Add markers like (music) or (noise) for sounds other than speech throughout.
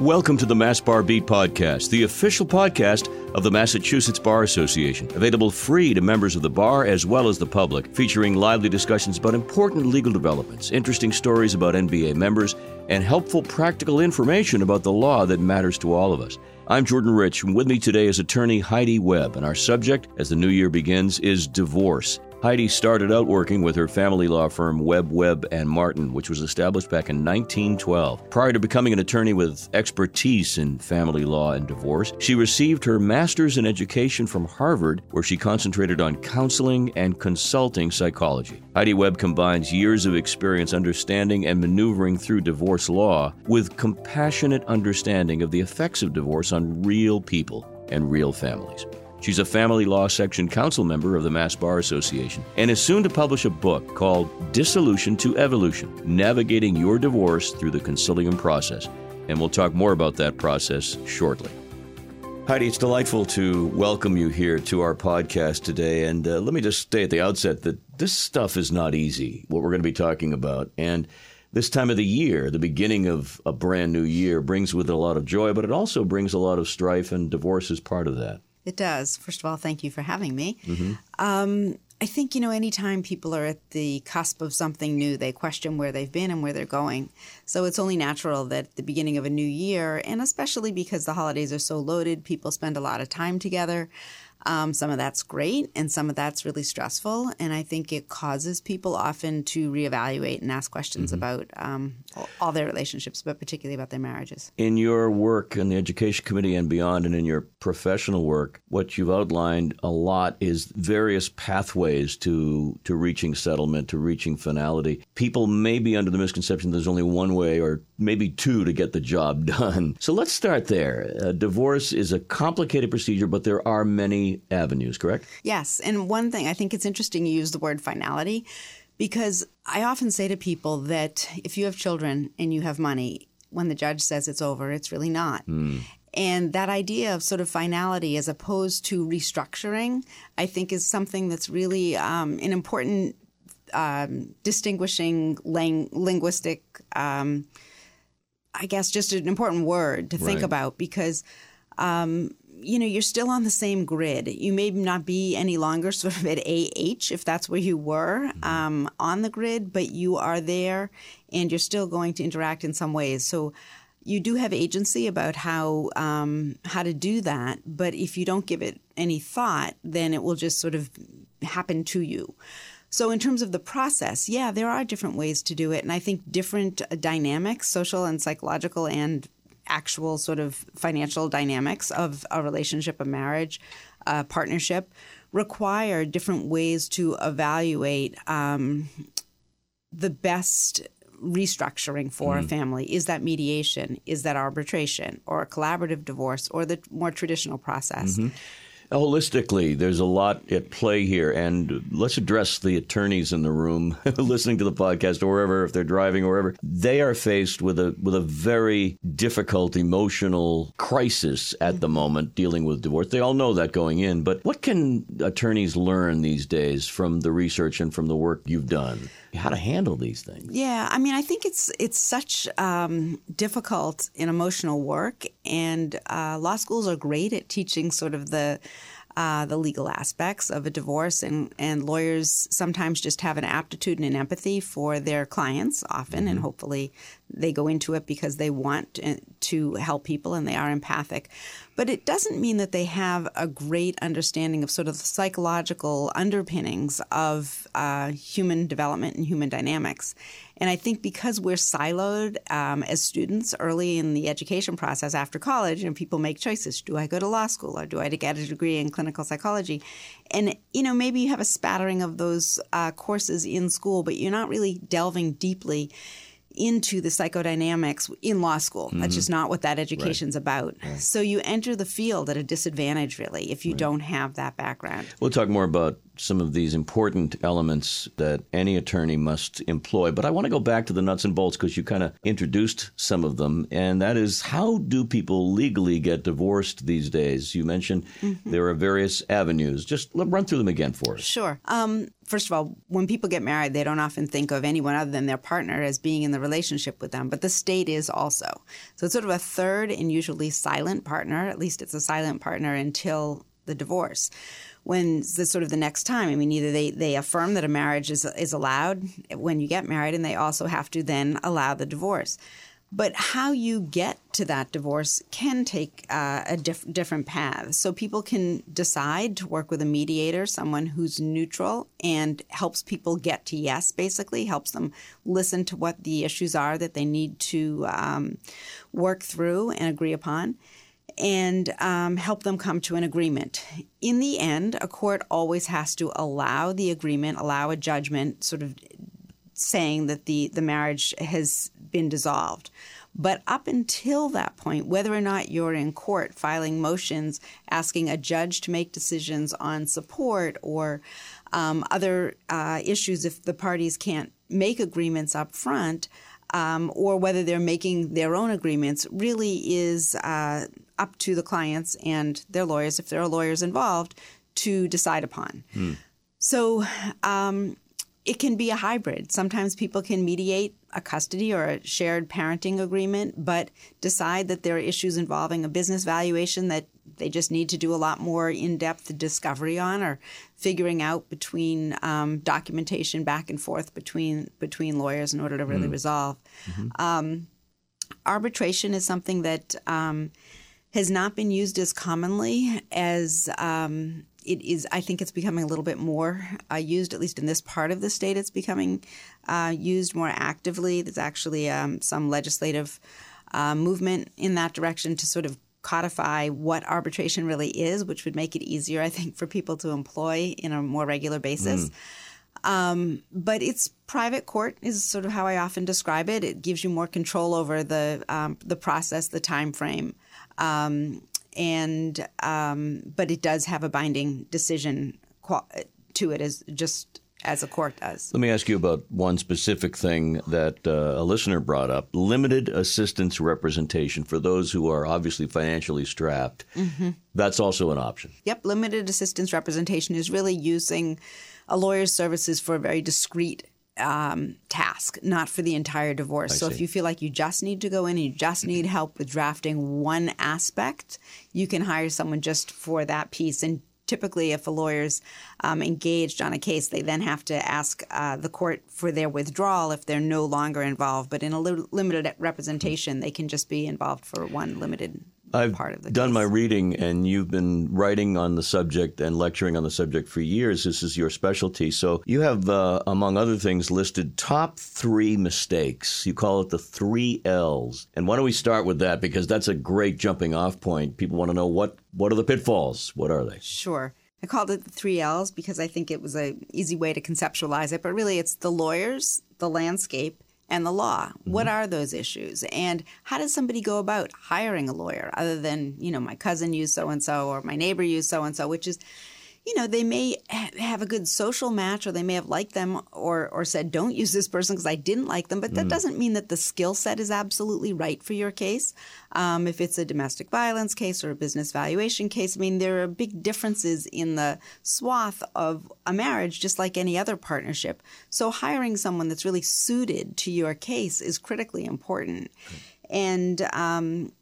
Welcome to the Mass Bar Beat Podcast, the official podcast of the Massachusetts Bar Association. Available free to members of the bar as well as the public, featuring lively discussions about important legal developments, interesting stories about MBA members, and helpful practical information about the law that matters to all of us. I'm Jordan Rich, and with me today is attorney Heidi Webb, and our subject, as the new year begins, is divorce. Heidi started out working with her family law firm Webb, Webb and Martin, which was established back in 1912. Prior to becoming an attorney with expertise in family law and divorce, she received her master's in education from Harvard, where she concentrated on counseling and consulting psychology. Heidi Webb combines years of experience understanding and maneuvering through divorce law with compassionate understanding of the effects of divorce on real people and real families. She's a family law section council member of the Mass Bar Association and is soon to publish a book called Dissolution to Evolution Navigating Your Divorce Through the Consilium Process. And we'll talk more about that process shortly. Heidi, it's delightful to welcome you here to our podcast today. And uh, let me just say at the outset that this stuff is not easy, what we're going to be talking about. And this time of the year, the beginning of a brand new year, brings with it a lot of joy, but it also brings a lot of strife, and divorce is part of that. It does. First of all, thank you for having me. Mm-hmm. Um, I think, you know, anytime people are at the cusp of something new, they question where they've been and where they're going. So it's only natural that at the beginning of a new year, and especially because the holidays are so loaded, people spend a lot of time together. Um, some of that's great, and some of that's really stressful. And I think it causes people often to reevaluate and ask questions mm-hmm. about um, all their relationships, but particularly about their marriages. In your work in the Education Committee and beyond, and in your professional work, what you've outlined a lot is various pathways to to reaching settlement, to reaching finality. People may be under the misconception there's only one way or maybe two to get the job (laughs) done. So let's start there. Uh, divorce is a complicated procedure, but there are many avenues, correct? Yes. And one thing, I think it's interesting you use the word finality because I often say to people that if you have children and you have money, when the judge says it's over, it's really not. Mm. And that idea of sort of finality as opposed to restructuring, I think is something that's really um, an important um, distinguishing lang- linguistic um, I guess, just an important word to think about because, um, you know, you're still on the same grid. You may not be any longer sort of at AH if that's where you were mm-hmm. um, on the grid, but you are there and you're still going to interact in some ways. So you do have agency about how um, how to do that, but if you don't give it any thought, then it will just sort of happen to you. So, in terms of the process, yeah, there are different ways to do it. And I think different dynamics, social and psychological, and actual sort of financial dynamics of a relationship, a marriage, a partnership require different ways to evaluate um, the best restructuring for mm. a family. Is that mediation? Is that arbitration or a collaborative divorce or the more traditional process? Mm-hmm holistically, there's a lot at play here, and let's address the attorneys in the room (laughs) listening to the podcast or wherever, if they're driving or wherever. They are faced with a with a very difficult emotional crisis at the moment dealing with divorce. They all know that going in, but what can attorneys learn these days from the research and from the work you've done? how to handle these things. Yeah, I mean, I think it's it's such um, difficult and emotional work, and uh, law schools are great at teaching sort of the uh, the legal aspects of a divorce, and, and lawyers sometimes just have an aptitude and an empathy for their clients, often, mm-hmm. and hopefully they go into it because they want to help people and they are empathic. But it doesn't mean that they have a great understanding of sort of the psychological underpinnings of uh, human development and human dynamics. And I think because we're siloed um, as students early in the education process after college, and people make choices: do I go to law school or do I get a degree in clinical psychology? And you know, maybe you have a spattering of those uh, courses in school, but you're not really delving deeply into the psychodynamics in law school. Mm-hmm. That's just not what that education's right. about. Right. So you enter the field at a disadvantage, really, if you right. don't have that background. We'll talk more about some of these important elements that any attorney must employ. But I want to go back to the nuts and bolts because you kind of introduced some of them. And that is how do people legally get divorced these days? You mentioned mm-hmm. there are various avenues. Just run through them again for us. Sure. Um, first of all, when people get married, they don't often think of anyone other than their partner as being in the relationship with them, but the state is also. So it's sort of a third and usually silent partner. At least it's a silent partner until the divorce. When the sort of the next time, I mean, either they, they affirm that a marriage is, is allowed when you get married, and they also have to then allow the divorce. But how you get to that divorce can take uh, a diff- different path. So people can decide to work with a mediator, someone who's neutral and helps people get to yes, basically, helps them listen to what the issues are that they need to um, work through and agree upon and um, help them come to an agreement. In the end, a court always has to allow the agreement, allow a judgment, sort of saying that the, the marriage has been dissolved. But up until that point, whether or not you're in court filing motions asking a judge to make decisions on support or um, other uh, issues if the parties can't make agreements up front, um, or whether they're making their own agreements, really is uh, up to the clients and their lawyers, if there are lawyers involved, to decide upon. Hmm. So um, it can be a hybrid. Sometimes people can mediate a custody or a shared parenting agreement, but decide that there are issues involving a business valuation that they just need to do a lot more in depth discovery on or figuring out between um, documentation back and forth between between lawyers in order to really mm. resolve. Mm-hmm. Um, arbitration is something that um, has not been used as commonly as um, it is. I think it's becoming a little bit more uh, used, at least in this part of the state. It's becoming uh, used more actively. There's actually um, some legislative uh, movement in that direction to sort of codify what arbitration really is, which would make it easier, I think, for people to employ in a more regular basis. Mm. Um, but it's private court is sort of how I often describe it. It gives you more control over the um, the process, the time frame, um, and um, but it does have a binding decision to it as just as a court does. Let me ask you about one specific thing that uh, a listener brought up limited assistance representation for those who are obviously financially strapped. Mm-hmm. That's also an option. Yep, limited assistance representation is really using a lawyer's services for a very discrete um, task, not for the entire divorce. I so see. if you feel like you just need to go in and you just need help with drafting one aspect, you can hire someone just for that piece and typically, if a lawyer's um, engaged on a case, they then have to ask uh, the court for their withdrawal if they're no longer involved. But in a li- limited representation, they can just be involved for one limited I've part of the done case. my reading, and you've been writing on the subject and lecturing on the subject for years. This is your specialty. So you have, uh, among other things, listed top three mistakes. You call it the three L's. And why don't we start with that? Because that's a great jumping off point. People want to know what, what are the pitfalls? What are they? Sure. I called it the three L's because I think it was a easy way to conceptualize it. But really, it's the lawyers, the landscape, and the law. Mm-hmm. What are those issues? And how does somebody go about hiring a lawyer other than, you know, my cousin used so and so or my neighbor used so and so, which is you know, they may have a good social match or they may have liked them or, or said, don't use this person because I didn't like them. But that mm. doesn't mean that the skill set is absolutely right for your case. Um, if it's a domestic violence case or a business valuation case, I mean, there are big differences in the swath of a marriage, just like any other partnership. So hiring someone that's really suited to your case is critically important. And, um,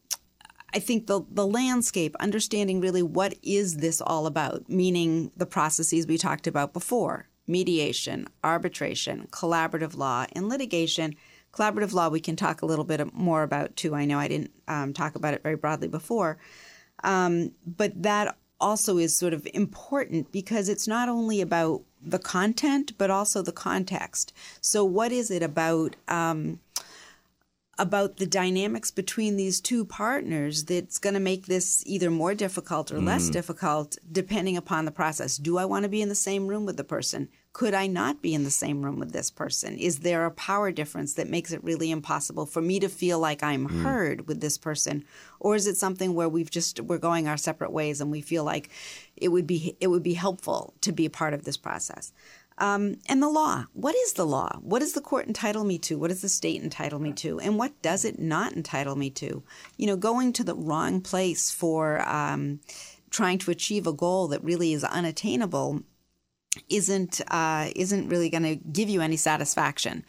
I think the the landscape, understanding really what is this all about, meaning the processes we talked about before, mediation, arbitration, collaborative law, and litigation. Collaborative law we can talk a little bit more about too. I know I didn't um, talk about it very broadly before, um, but that also is sort of important because it's not only about the content but also the context. So what is it about? Um, about the dynamics between these two partners that's going to make this either more difficult or mm. less difficult depending upon the process. Do I want to be in the same room with the person? Could I not be in the same room with this person? Is there a power difference that makes it really impossible for me to feel like I'm mm. heard with this person? Or is it something where we've just we're going our separate ways and we feel like it would be it would be helpful to be a part of this process? Um, and the law. What is the law? What does the court entitle me to? What does the state entitle me to? And what does it not entitle me to? You know, going to the wrong place for um, trying to achieve a goal that really is unattainable isn't uh, isn't really going to give you any satisfaction.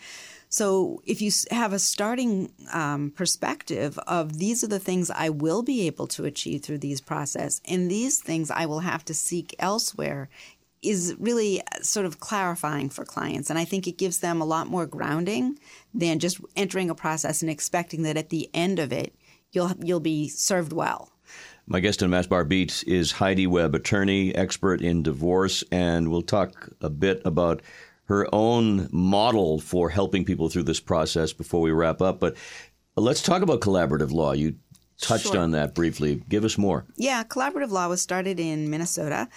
So if you have a starting um, perspective of these are the things I will be able to achieve through these process, and these things I will have to seek elsewhere, is really uh, sort of clarifying for clients. And I think it gives them a lot more grounding than just entering a process and expecting that at the end of it you'll you'll be served well. My guest on Mass Bar Beat is Heidi Webb, attorney, expert in divorce, and we'll talk a bit about her own model for helping people through this process before we wrap up. But let's talk about collaborative law. You touched sure. on that briefly. Give us more. Yeah, collaborative law was started in Minnesota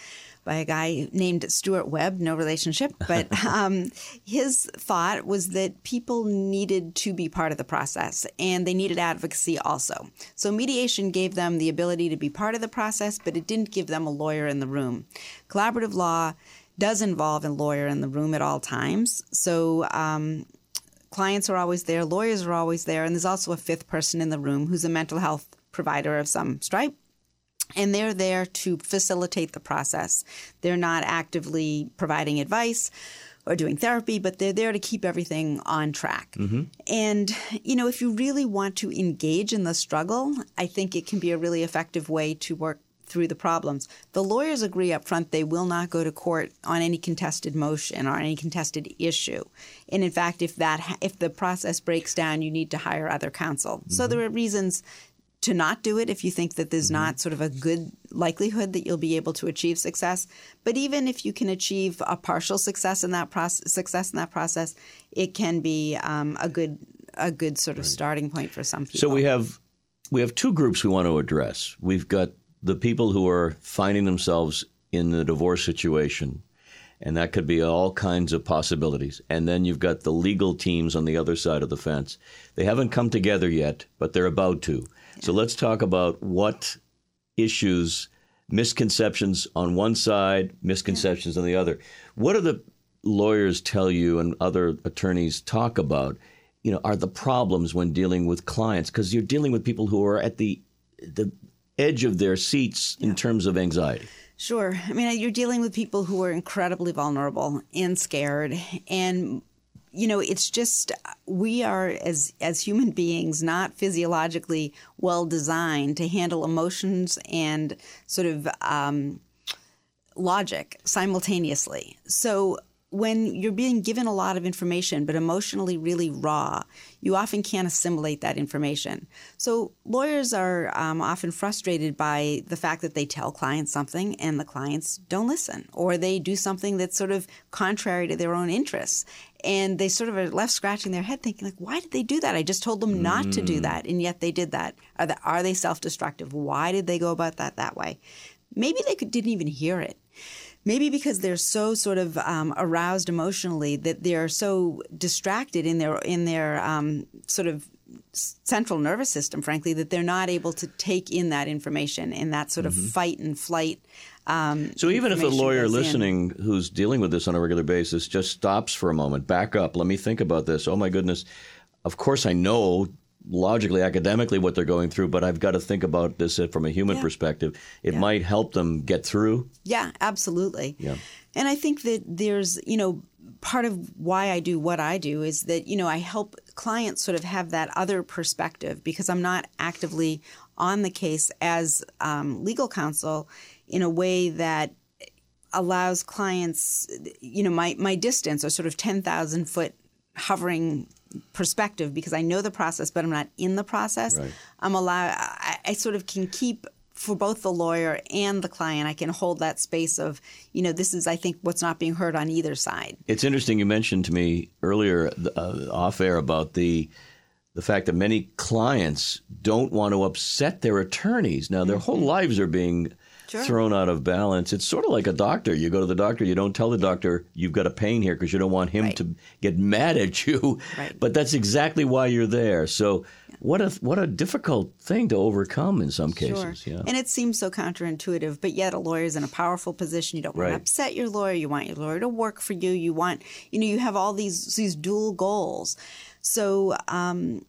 by a guy named Stuart Webb, no relationship, but (laughs) um, his thought was that people needed to be part of the process and they needed advocacy also. So mediation gave them the ability to be part of the process, but it didn't give them a lawyer in the room. Collaborative law does involve a lawyer in the room at all times. So um, clients are always there, lawyers are always there, and there's also a fifth person in the room who's a mental health provider of some stripe and they're there to facilitate the process. They're not actively providing advice or doing therapy, but they're there to keep everything on track. Mm-hmm. And, you know, if you really want to engage in the struggle, I think it can be a really effective way to work through the problems. The lawyers agree up front they will not go to court on any contested motion or any contested issue. And in fact, if that if the process breaks down, you need to hire other counsel. Mm-hmm. So there are reasons to not do it if you think that there's mm-hmm. not sort of a good likelihood that you'll be able to achieve success. But even if you can achieve a partial success in that process, success in that process, it can be um, a good a good sort of right. starting point for some people. So we have we have two groups we want to address. We've got the people who are finding themselves in the divorce situation. And that could be all kinds of possibilities. And then you've got the legal teams on the other side of the fence. They haven't come together yet, but they're about to. So let's talk about what issues, misconceptions on one side, misconceptions on the other. What do the lawyers tell you and other attorneys talk about? You know, are the problems when dealing with clients because you're dealing with people who are at the the edge of their seats yeah. in terms of anxiety. Sure. I mean, you're dealing with people who are incredibly vulnerable and scared, and you know, it's just we are as as human beings not physiologically well designed to handle emotions and sort of um, logic simultaneously. So when you're being given a lot of information, but emotionally really raw, you often can't assimilate that information. So lawyers are um, often frustrated by the fact that they tell clients something and the clients don't listen, or they do something that's sort of contrary to their own interests. And they sort of are left scratching their head thinking, like, why did they do that? I just told them not mm. to do that, and yet they did that. Are, they, are they self destructive? Why did they go about that that way? Maybe they could, didn't even hear it maybe because they're so sort of um, aroused emotionally that they're so distracted in their in their um, sort of central nervous system, frankly, that they're not able to take in that information in that sort of mm-hmm. fight and flight. Um, so even if a lawyer listening in, who's dealing with this on a regular basis just stops for a moment, back up, let me think about this. Oh my goodness, of course I know logically, academically what they're going through, but I've got to think about this from a human yeah. perspective. It yeah. might help them get through. Yeah, absolutely. Yeah. And I think that there's, you know, part of why I do what I do is that, you know, I help clients sort of have that other perspective because I'm not actively on the case as um, legal counsel in a way that allows clients, you know, my, my distance or sort of 10,000 foot hovering perspective because I know the process, but I'm not in the process. Right. I'm allowed. I, I sort of can keep for both the lawyer and the client. I can hold that space of, you know, this is I think what's not being heard on either side. It's interesting. You mentioned to me earlier uh, off air about the the fact that many clients don't want to upset their attorneys. Now, their mm-hmm. whole lives are being Sure. thrown out of balance. It's sort of like a doctor. You go to the doctor, you don't tell the doctor you've got a pain here because you don't want him Right. to get mad at you. Right. But that's exactly why you're there. So what a what a difficult thing to overcome in some cases. Sure. Yeah. And it seems so counterintuitive, but yet a lawyer is in a powerful position. You don't want Right. to upset your lawyer. You want your lawyer to work for you. You want, you know, you have all these these dual goals. So um,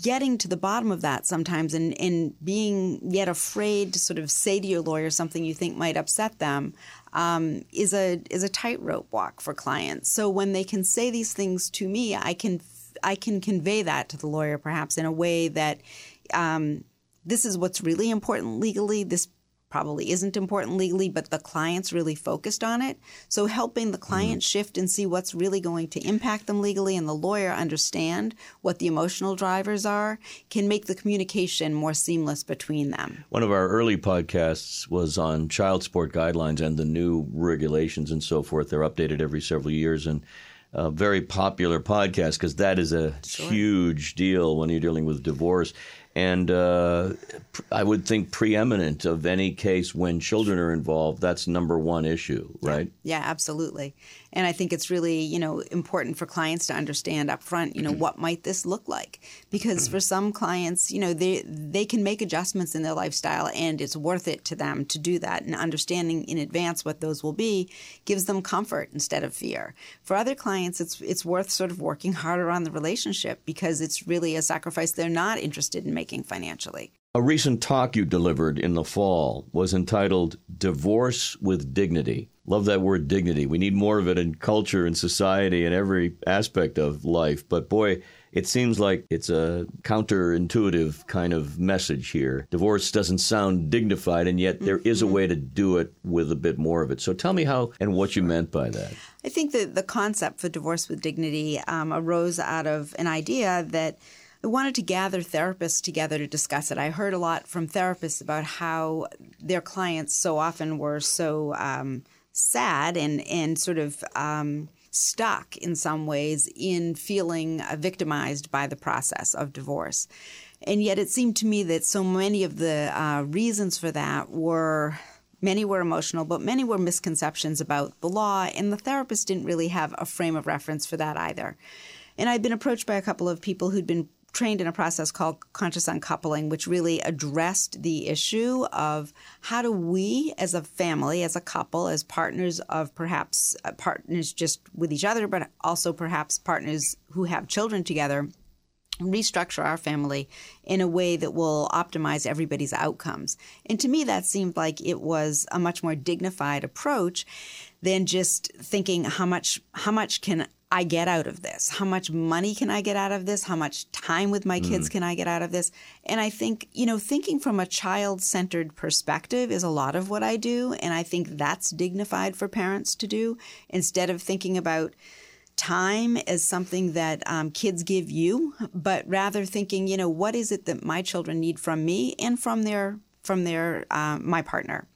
getting to the bottom of that sometimes and, and being yet afraid to sort of say to your lawyer something you think might upset them um, is a is a tightrope walk for clients. So when they can say these things to me, I can I can convey that to the lawyer perhaps in a way that um, this is what's really important legally. This probably isn't important legally, but the client's really focused on it. So helping the client shift and see what's really going to impact them legally and the lawyer understand what the emotional drivers are can make the communication more seamless between them. One of our early podcasts was on child support guidelines and the new regulations and so forth. They're updated every several years and a very popular podcast because that is a huge deal when you're dealing with divorce. And uh, I would think preeminent of any case when children are involved, that's number one issue, right? Yeah, absolutely. And I think it's really, you know, important for clients to understand up front, you know, what might this look like? Because for some clients, you know, they they can make adjustments in their lifestyle and it's worth it to them to do that and understanding in advance what those will be gives them comfort instead of fear. For other clients, it's it's worth sort of working harder on the relationship because it's really a sacrifice they're not interested in making financially. A recent talk you delivered in the fall was entitled Divorce with Dignity. Love that word dignity. We need more of it in culture and society and every aspect of life. But boy, it seems like it's a counterintuitive kind of message here. Divorce doesn't sound dignified, and yet there is a way to do it with a bit more of it. So tell me how and what you meant by that. I think that the concept for divorce with dignity um, arose out of an idea that I wanted to gather therapists together to discuss it. I heard a lot from therapists about how their clients so often were so um, sad and and sort of um, stuck in some ways in feeling uh, victimized by the process of divorce. And yet, it seemed to me that so many of the uh, reasons for that were Many were emotional, but many were misconceptions about the law, and the therapist didn't really have a frame of reference for that either. And I'd been approached by a couple of people who'd been trained in a process called conscious uncoupling, which really addressed the issue of how do we, as a family, as a couple, as partners of perhaps uh, partners just with each other, but also perhaps partners who have children together, restructure our family in a way that will optimize everybody's outcomes. And to me, that seemed like it was a much more dignified approach than just thinking how much how much can I get out of this? How much money can I get out of this? How much time with my kids mm. can I get out of this? And I think, you know, thinking from a child centered perspective is a lot of what I do. And I think that's dignified for parents to do instead of thinking about time as something that um, kids give you, but rather thinking, you know, what is it that my children need from me and from their from their uh, my partner,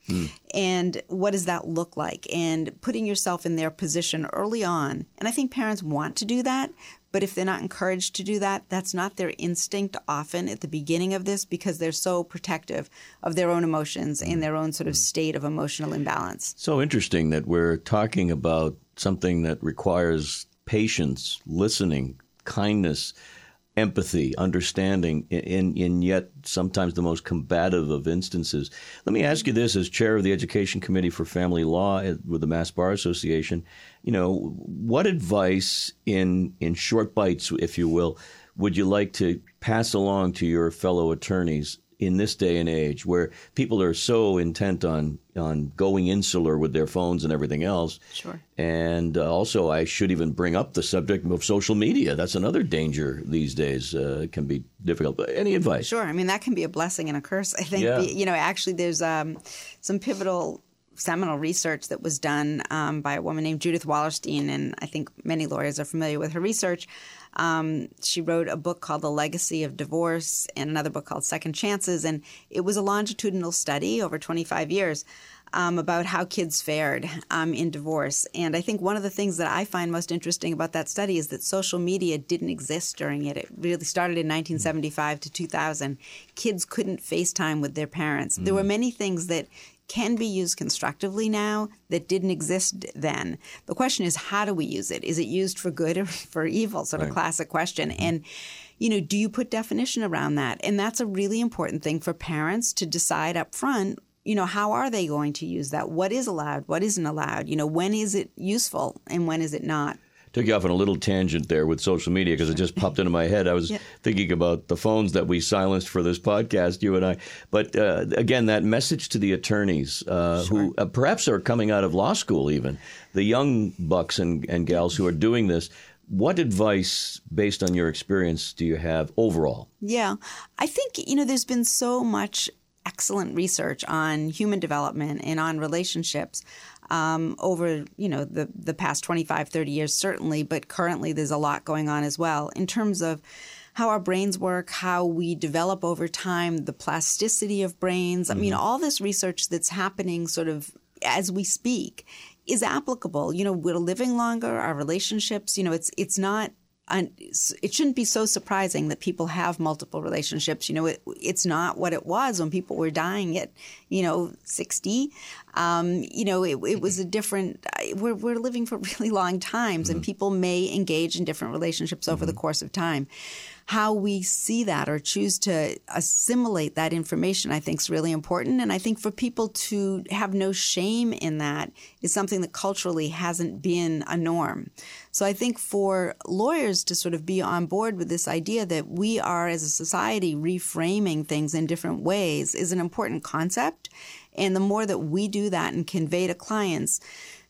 and what does that look like? And putting yourself in their position early on, and I think parents want to do that. But if they're not encouraged to do that, that's not their instinct often at the beginning of this because they're so protective of their own emotions and their own sort of state of emotional imbalance. So interesting that we're talking about something that requires patience, listening, kindness, empathy, understanding, in, in yet sometimes the most combative of instances. Let me ask you this as chair of the Education Committee for Family Law with the Mass Bar Association, you know, what advice in, in short bites, if you will, would you like to pass along to your fellow attorneys in this day and age where people are so intent on on going insular with their phones and everything else. Sure. And uh, also, I should even bring up the subject of social media. That's another danger these days. Uh, can be difficult. But any advice? Sure. I mean, that can be a blessing and a curse. I think, Yeah. you know, actually, there's um, some pivotal seminal research that was done um, by a woman named Judith Wallerstein, and I think many lawyers are familiar with her research. Um, she wrote a book called The Legacy of Divorce and another book called Second Chances, and it was a longitudinal study over 25 years um, about how kids fared um, in divorce. And I think one of the things that I find most interesting about that study is that social media didn't exist during it. It really started in 1975 to 2000. Kids couldn't FaceTime with their parents. There were many things that can be used constructively now that didn't exist then. The question is, how do we use it? Is it used for good or (laughs) for evil? Sort of right. classic question. Mm-hmm. And you know, do you put definition around that? And that's a really important thing for parents to decide up front you know, how are they going to use that? What is allowed? What isn't allowed? You know, when is it useful and when is it not? Took you off on a little tangent there with social media because it just popped into my head. I was yeah. thinking about the phones that we silenced for this podcast, you and I. But uh, again, that message to the attorneys uh, sure. who uh, perhaps are coming out of law school, even the young bucks and, and gals who are doing this. What advice, based on your experience, do you have overall? Yeah, I think, you know, there's been so much excellent research on human development and on relationships um, over you know the the past 25 30 years certainly but currently there's a lot going on as well in terms of how our brains work how we develop over time the plasticity of brains mm-hmm. i mean mm-hmm. all this research that's happening sort of as we speak is applicable you know we're living longer our relationships you know it's it's not it shouldn't be so surprising that people have multiple relationships. You know, it, it's not what it was when people were dying at, you know, 60. Um, you know, it, it, was a different, we're, we're living for (laughs) really long times mm-hmm. and people may engage in different relationships over mm-hmm. the course of time how we see that or choose to assimilate that information, I think is really important. And I think for people to have no shame in that is something that culturally hasn't been a norm. So I think for lawyers to sort of be on board with this idea that we are as a society reframing things in different ways is an important concept. And the more that we do that and convey to clients,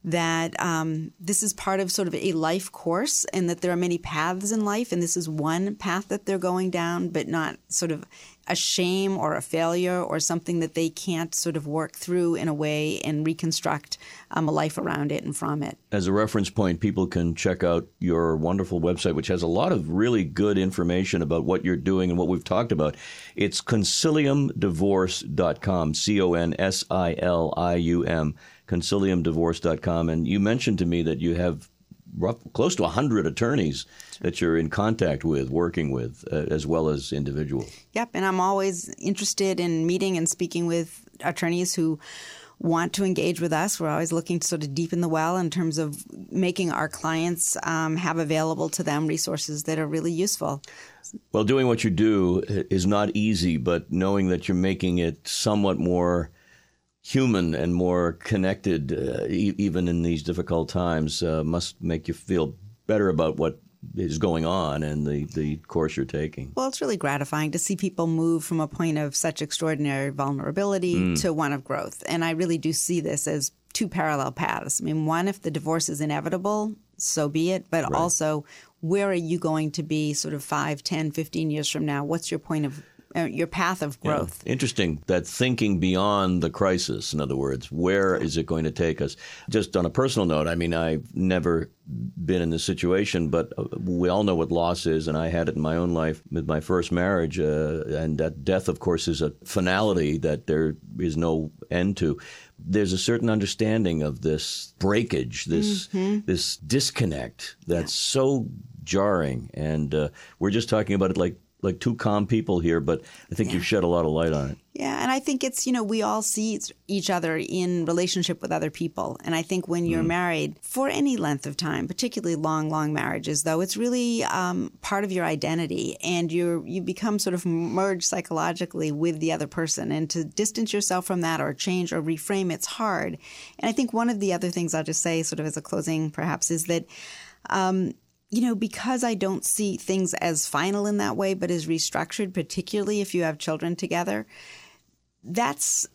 that um, this is part of sort of a life course and that there are many paths in life and this is one path that they're going down but not sort of a shame or a failure or something that they can't sort of work through in a way and reconstruct um, a life around it and from it. As a reference point, people can check out your wonderful website, which has a lot of really good information about what you're doing and what we've talked about. It's consiliumdivorce.com, C O N S I L I U M consiliumdivorce.com. And you mentioned to me that you have rough, close to 100 attorneys that you're in contact with, working with, uh, as well as individuals. Yep, and I'm always interested in meeting and speaking with attorneys who want to engage with us. We're always looking to sort of deepen the well in terms of making our clients um, have available to them resources that are really useful. Well, doing what you do is not easy, but knowing that you're making it somewhat more human and more connected, uh, e- even in these difficult times, uh, must make you feel better about what is going on and the, the course you're taking. Well, it's really gratifying to see people move from a point of such extraordinary vulnerability mm. to one of growth. And I really do see this as two parallel paths. I mean, one, if the divorce is inevitable, so be it. But right. also, where are you going to be sort of 5, 10, 15 years from now? What's your point of your path of growth. Yeah. Interesting that thinking beyond the crisis. In other words, where is it going to take us? Just on a personal note, I mean, I've never been in this situation, but uh, we all know what loss is, and I had it in my own life with my first marriage. Uh, and that death, of course, is a finality that there is no end to. There's a certain understanding of this breakage, this mm-hmm. this disconnect that's yeah. so jarring, and uh, we're just talking about it like like two calm people here, but I think yeah. you've shed a lot of light on it. Yeah, and I think it's, you know, we all see each other in relationship with other people. And I think when you're mm. married for any length of time, particularly long, long marriages, though, it's really um, part of your identity and you you become sort of merged psychologically with the other person. And to distance yourself from that or change or reframe, it's hard. And I think one of the other things I'll just say, sort of as a closing perhaps, is that um, you know, because I don't see things as final in that way, but as restructured, particularly if you have children together, that's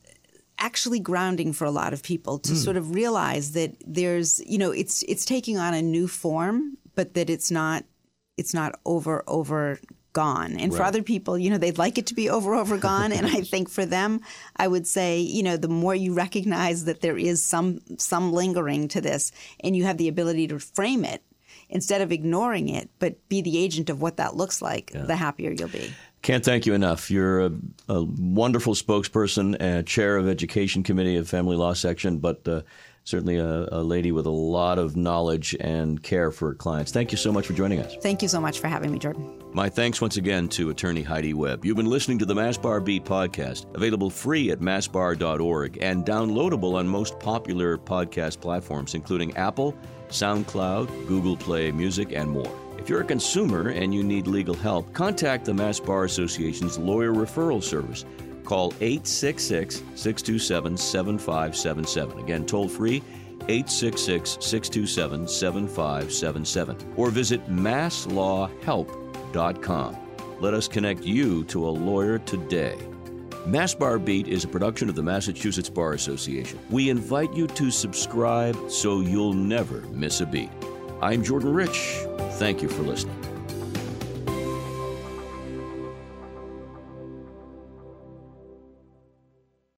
actually grounding for a lot of people to mm. sort of realize that there's, you know, it's it's taking on a new form, but that it's not it's not over over gone. And right. for other people, you know, they'd like it to be over over gone. and I (laughs) think for them, I would say, you know, the more you recognize that there is some some lingering to this, and you have the ability to frame it instead of ignoring it, but be the agent of what that looks like, yeah. the happier you'll be. Can't thank you enough. You're a, a wonderful spokesperson, and chair of Education Committee of Family Law Section, but uh, certainly a, a, lady with a lot of knowledge and care for clients. Thank you so much for joining us. Thank you so much for having me, Jordan. My thanks once again to attorney Heidi Webb. You've been listening to the MassBar Beat podcast, available free at massbar.org and downloadable on most popular podcast platforms, including Apple, SoundCloud, Google Play Music, and more. If you're a consumer and you need legal help, contact the Mass Bar Association's lawyer referral service. Call 866 627 7577. Again, toll free 866 627 7577. Or visit masslawhelp.com. Let us connect you to a lawyer today. Mass Bar Beat is a production of the Massachusetts Bar Association. We invite you to subscribe so you'll never miss a beat. I'm Jordan Rich. Thank you for listening.